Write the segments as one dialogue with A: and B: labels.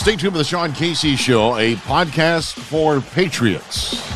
A: Stay tuned for the Sean Casey Show, a podcast for patriots.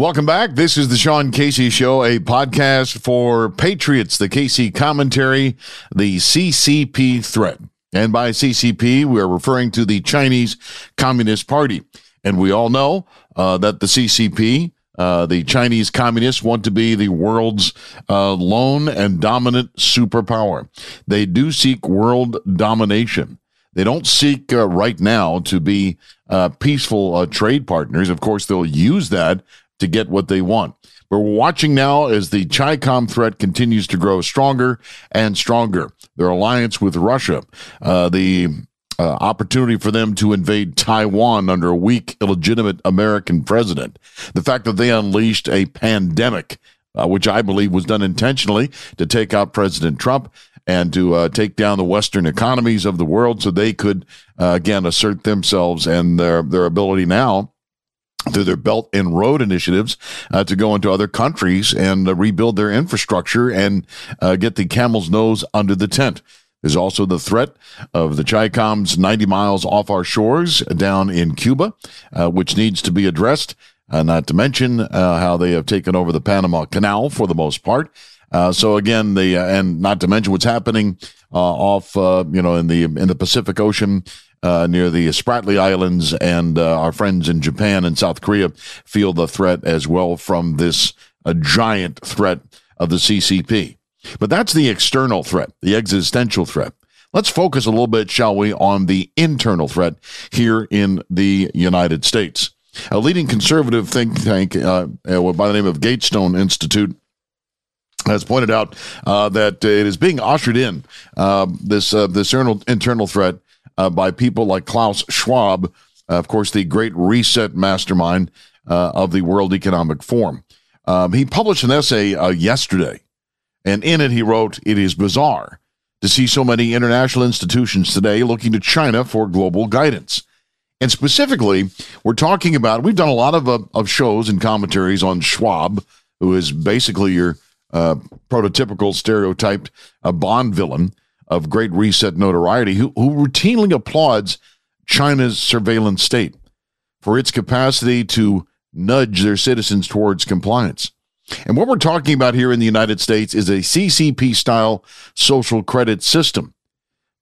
A: Welcome back. This is the Sean Casey Show, a podcast for Patriots, the Casey commentary, the CCP threat. And by CCP, we are referring to the Chinese Communist Party. And we all know uh, that the CCP, uh, the Chinese communists, want to be the world's uh, lone and dominant superpower. They do seek world domination. They don't seek uh, right now to be uh, peaceful uh, trade partners. Of course, they'll use that to get what they want. But we're watching now as the CHICOM threat continues to grow stronger and stronger. Their alliance with Russia, uh, the uh, opportunity for them to invade Taiwan under a weak, illegitimate American president, the fact that they unleashed a pandemic, uh, which I believe was done intentionally to take out President Trump and to uh, take down the Western economies of the world so they could, uh, again, assert themselves and their, their ability now through their Belt and Road initiatives uh, to go into other countries and uh, rebuild their infrastructure and uh, get the camel's nose under the tent. There's also the threat of the CHICOMs 90 miles off our shores down in Cuba, uh, which needs to be addressed. Uh, not to mention uh, how they have taken over the Panama Canal for the most part. so again, the and not to mention what's happening off, you know, in the in the Pacific Ocean uh, near the Spratly Islands, and uh, our friends in Japan and South Korea feel the threat as well from this giant threat of the CCP. But that's the external threat, the existential threat. Let's focus a little bit, shall we, on the internal threat here in the United States. A leading conservative think tank uh, uh, by the name of Gatestone Institute has pointed out uh, that it is being ushered in uh, this uh, this internal, internal threat uh, by people like Klaus Schwab, uh, of course, the great reset mastermind uh, of the World Economic Forum. Um, he published an essay uh, yesterday, and in it he wrote, It is bizarre to see so many international institutions today looking to China for global guidance. And specifically, we're talking about, we've done a lot of, uh, of shows and commentaries on Schwab, who is basically your uh, prototypical stereotyped Bond villain of great reset notoriety who, who routinely applauds China's surveillance state for its capacity to nudge their citizens towards compliance. And what we're talking about here in the United States is a CCP style social credit system,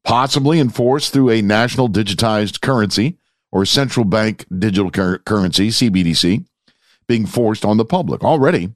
A: possibly enforced through a national digitized currency or central bank digital cur- currency, CBDC, being forced on the public. Already,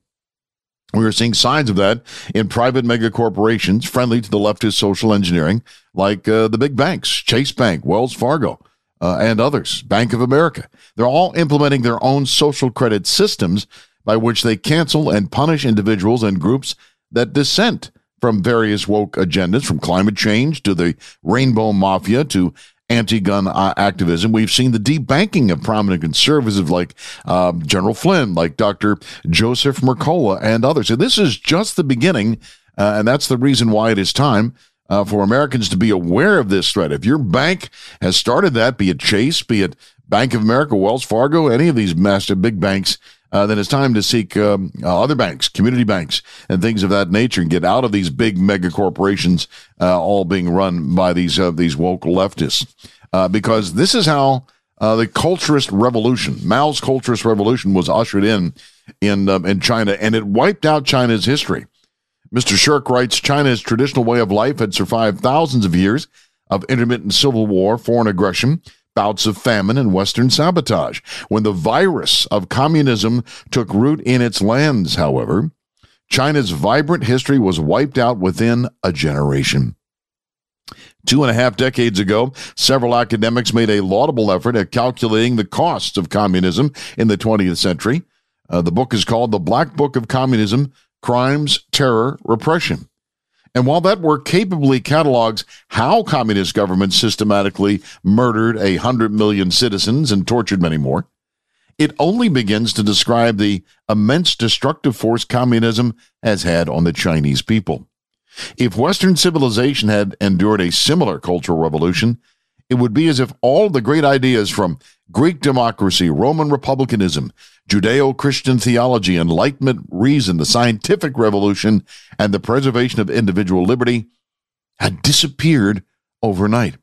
A: we are seeing signs of that in private mega corporations friendly to the leftist social engineering, like uh, the big banks, Chase Bank, Wells Fargo, uh, and others, Bank of America. They're all implementing their own social credit systems by which they cancel and punish individuals and groups that dissent from various woke agendas, from climate change to the rainbow mafia to anti gun uh, activism. We've seen the debanking of prominent conservatives like uh, General Flynn, like Dr. Joseph Mercola, and others. And this is just the beginning, uh, and that's the reason why it is time. Uh, for Americans to be aware of this threat. If your bank has started that, be it Chase, be it Bank of America, Wells Fargo, any of these massive big banks, uh, then it's time to seek um, uh, other banks, community banks, and things of that nature, and get out of these big mega corporations, uh, all being run by these uh, these woke leftists. Uh, because this is how uh, the culturist revolution, Mao's culturist revolution, was ushered in in um, in China, and it wiped out China's history. Mr. Shurk writes China's traditional way of life had survived thousands of years of intermittent civil war, foreign aggression, bouts of famine and Western sabotage. When the virus of communism took root in its lands, however, China's vibrant history was wiped out within a generation. Two and a half decades ago, several academics made a laudable effort at calculating the costs of communism in the 20th century. Uh, the book is called The Black Book of Communism Crimes, Terror, Repression. And while that work capably catalogs how communist governments systematically murdered a hundred million citizens and tortured many more, it only begins to describe the immense destructive force communism has had on the Chinese people. If Western civilization had endured a similar cultural revolution, it would be as if all the great ideas from Greek democracy, Roman republicanism, Judeo Christian theology, Enlightenment reason, the scientific revolution, and the preservation of individual liberty had disappeared overnight.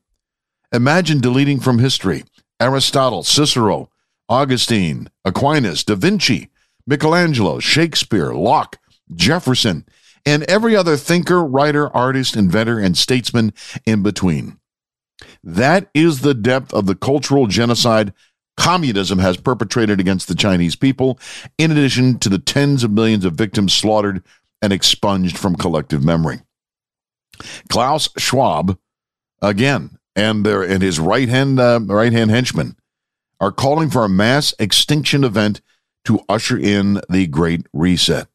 A: Imagine deleting from history Aristotle, Cicero, Augustine, Aquinas, Da Vinci, Michelangelo, Shakespeare, Locke, Jefferson, and every other thinker, writer, artist, inventor, and statesman in between. That is the depth of the cultural genocide communism has perpetrated against the Chinese people, in addition to the tens of millions of victims slaughtered and expunged from collective memory. Klaus Schwab, again, and their and his right hand uh, right hand henchmen are calling for a mass extinction event to usher in the Great Reset.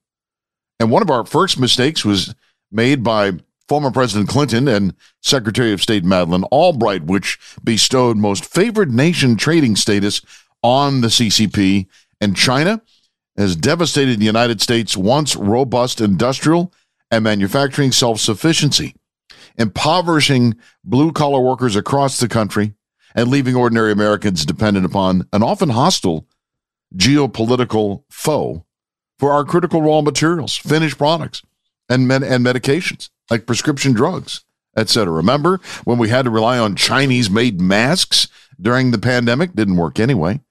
A: And one of our first mistakes was made by former President Clinton and Secretary of State Madeleine Albright, which bestowed most favored nation trading status on the CCP. And China has devastated the United States' once robust industrial and manufacturing self sufficiency, impoverishing blue collar workers across the country and leaving ordinary Americans dependent upon an often hostile geopolitical foe for our critical raw materials, finished products, and, med- and medications like prescription drugs, etc. Remember when we had to rely on Chinese made masks during the pandemic? Didn't work anyway.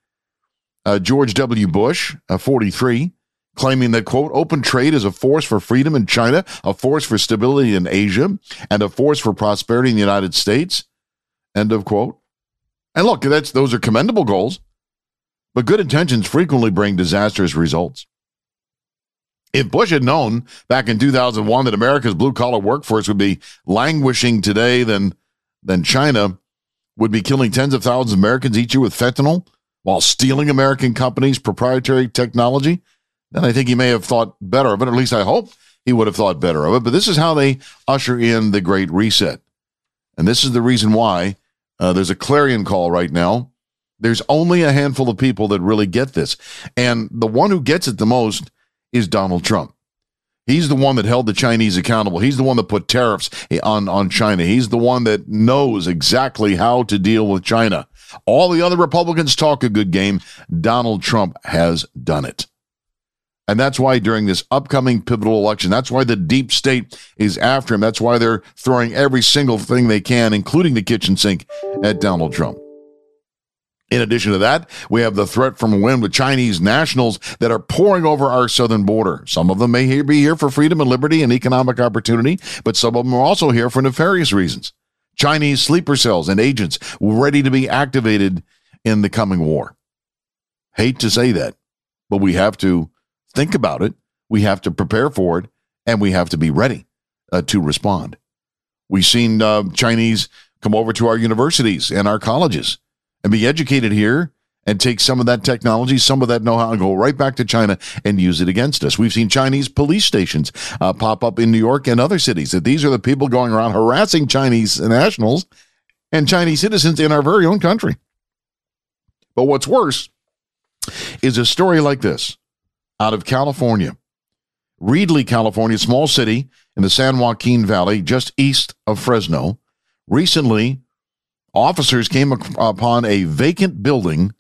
A: Uh, George W. Bush, uh, 43, claiming that, quote, open trade is a force for freedom in China, a force for stability in Asia, and a force for prosperity in the United States, end of quote. And look, that's, those are commendable goals, but good intentions frequently bring disastrous results. If Bush had known back in 2001 that America's blue collar workforce would be languishing today, then, then China would be killing tens of thousands of Americans each year with fentanyl while stealing American companies' proprietary technology, then I think he may have thought better of it. At least I hope he would have thought better of it. But this is how they usher in the Great Reset. And this is the reason why uh, there's a clarion call right now. There's only a handful of people that really get this. And the one who gets it the most is Donald Trump. He's the one that held the Chinese accountable. He's the one that put tariffs on, on China. He's the one that knows exactly how to deal with China. All the other Republicans talk a good game. Donald Trump has done it. And that's why during this upcoming pivotal election, that's why the deep state is after him. That's why they're throwing every single thing they can, including the kitchen sink, at Donald Trump. In addition to that, we have the threat from a wind with Chinese nationals that are pouring over our southern border. Some of them may be here for freedom and liberty and economic opportunity, but some of them are also here for nefarious reasons. Chinese sleeper cells and agents ready to be activated in the coming war. Hate to say that, but we have to think about it. We have to prepare for it, and we have to be ready uh, to respond. We've seen uh, Chinese come over to our universities and our colleges and be educated here and take some of that technology, some of that know how, and go right back to China and use it against us. We've seen Chinese police stations uh, pop up in New York and other cities. That these are the people going around harassing Chinese nationals and Chinese citizens in our very own country. But what's worse is a story like this out of California. Reedley, California, small city in the San Joaquin Valley, just east of Fresno. Recently, officers came upon a vacant building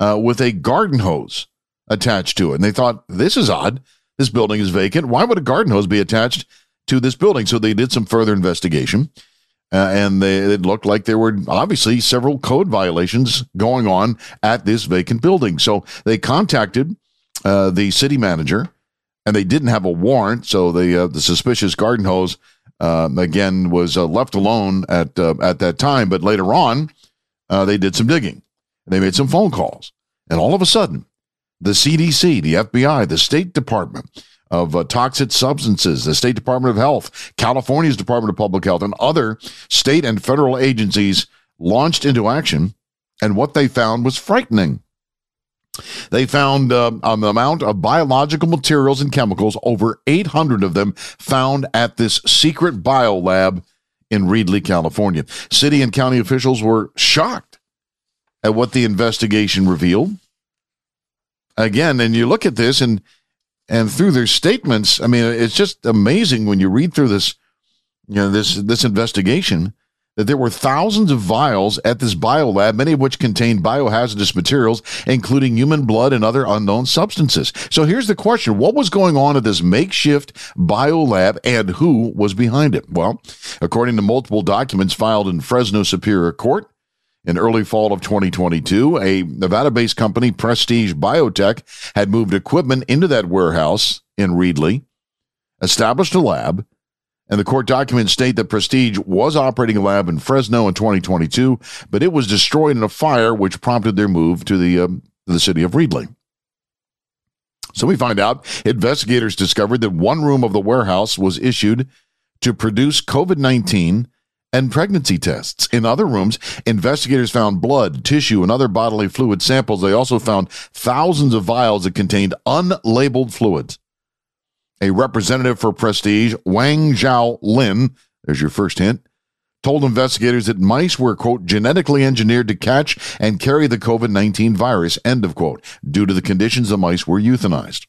A: uh, with a garden hose attached to it. And they thought, this is odd. This building is vacant. Why would a garden hose be attached to this building? So they did some further investigation. Uh, and they, it looked like there were obviously several code violations going on at this vacant building. So they contacted uh, the city manager, and they didn't have a warrant. So the uh, the suspicious garden hose uh, again was uh, left alone at uh, at that time. But later on, uh, they did some digging. They made some phone calls, and all of a sudden, the CDC, the FBI, the State Department of uh, Toxic Substances, the State Department of Health, California's Department of Public Health, and other state and federal agencies launched into action. And what they found was frightening. They found uh, an amount of biological materials and chemicals, over 800 of them, found at this secret biolab in Reedley, California. City and county officials were shocked at what the investigation revealed. Again, and you look at this and and through their statements, I mean, it's just amazing when you read through this you know, this this investigation that there were thousands of vials at this biolab, many of which contained biohazardous materials, including human blood and other unknown substances. So here's the question What was going on at this makeshift biolab and who was behind it? Well, according to multiple documents filed in Fresno Superior Court, in early fall of 2022, a Nevada based company, Prestige Biotech, had moved equipment into that warehouse in Reedley, established a lab, and the court documents state that Prestige was operating a lab in Fresno in 2022, but it was destroyed in a fire, which prompted their move to the, uh, the city of Reedley. So we find out investigators discovered that one room of the warehouse was issued to produce COVID 19 and pregnancy tests. In other rooms, investigators found blood, tissue, and other bodily fluid samples. They also found thousands of vials that contained unlabeled fluids. A representative for Prestige, Wang Zhao Lin, there's your first hint, told investigators that mice were, quote, genetically engineered to catch and carry the COVID 19 virus, end of quote. Due to the conditions, the mice were euthanized.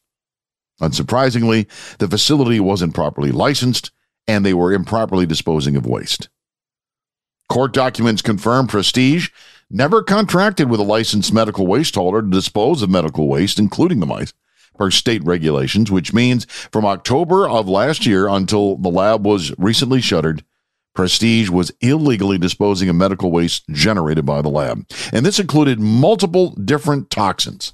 A: Unsurprisingly, the facility wasn't properly licensed and they were improperly disposing of waste. Court documents confirm Prestige never contracted with a licensed medical waste hauler to dispose of medical waste, including the mice per state regulations, which means from October of last year until the lab was recently shuttered, Prestige was illegally disposing of medical waste generated by the lab. And this included multiple different toxins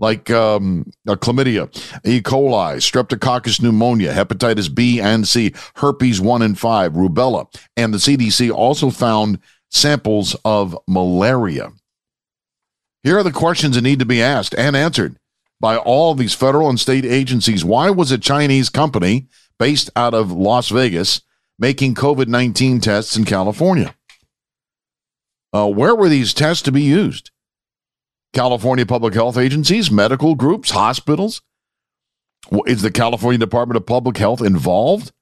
A: like um, chlamydia, E. coli, streptococcus pneumonia, hepatitis B and C, herpes 1 and 5, rubella. And the CDC also found samples of malaria. Here are the questions that need to be asked and answered by all these federal and state agencies. Why was a Chinese company based out of Las Vegas making COVID 19 tests in California? Uh, where were these tests to be used? California public health agencies, medical groups, hospitals? Is the California Department of Public Health involved?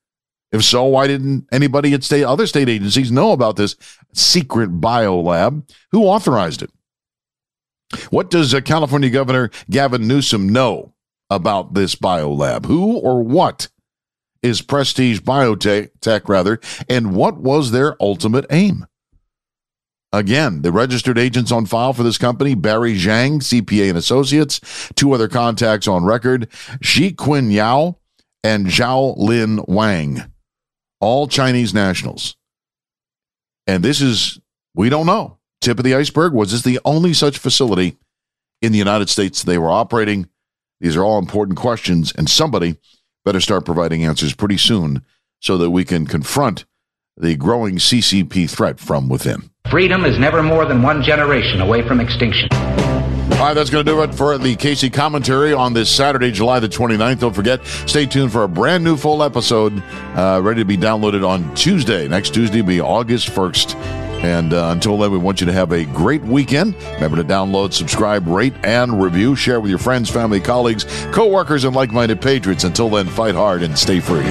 A: If so, why didn't anybody at state other state agencies know about this secret biolab? Who authorized it? What does uh, California Governor Gavin Newsom know about this biolab? Who or what is Prestige Biotech, tech, rather, and what was their ultimate aim? Again, the registered agents on file for this company, Barry Zhang, CPA and Associates, two other contacts on record, Shi Qin Yao and Zhao Lin Wang, all Chinese nationals. And this is, we don't know. Tip of the iceberg, was this the only such facility in the United States they were operating? These are all important questions, and somebody better start providing answers pretty soon so that we can confront the growing CCP threat from within.
B: Freedom is never more than one generation away from extinction.
A: All right, that's going to do it for the Casey commentary on this Saturday, July the 29th. Don't forget, stay tuned for a brand new full episode uh, ready to be downloaded on Tuesday. Next Tuesday will be August 1st. And uh, until then, we want you to have a great weekend. Remember to download, subscribe, rate, and review. Share with your friends, family, colleagues, co workers, and like minded patriots. Until then, fight hard and stay free.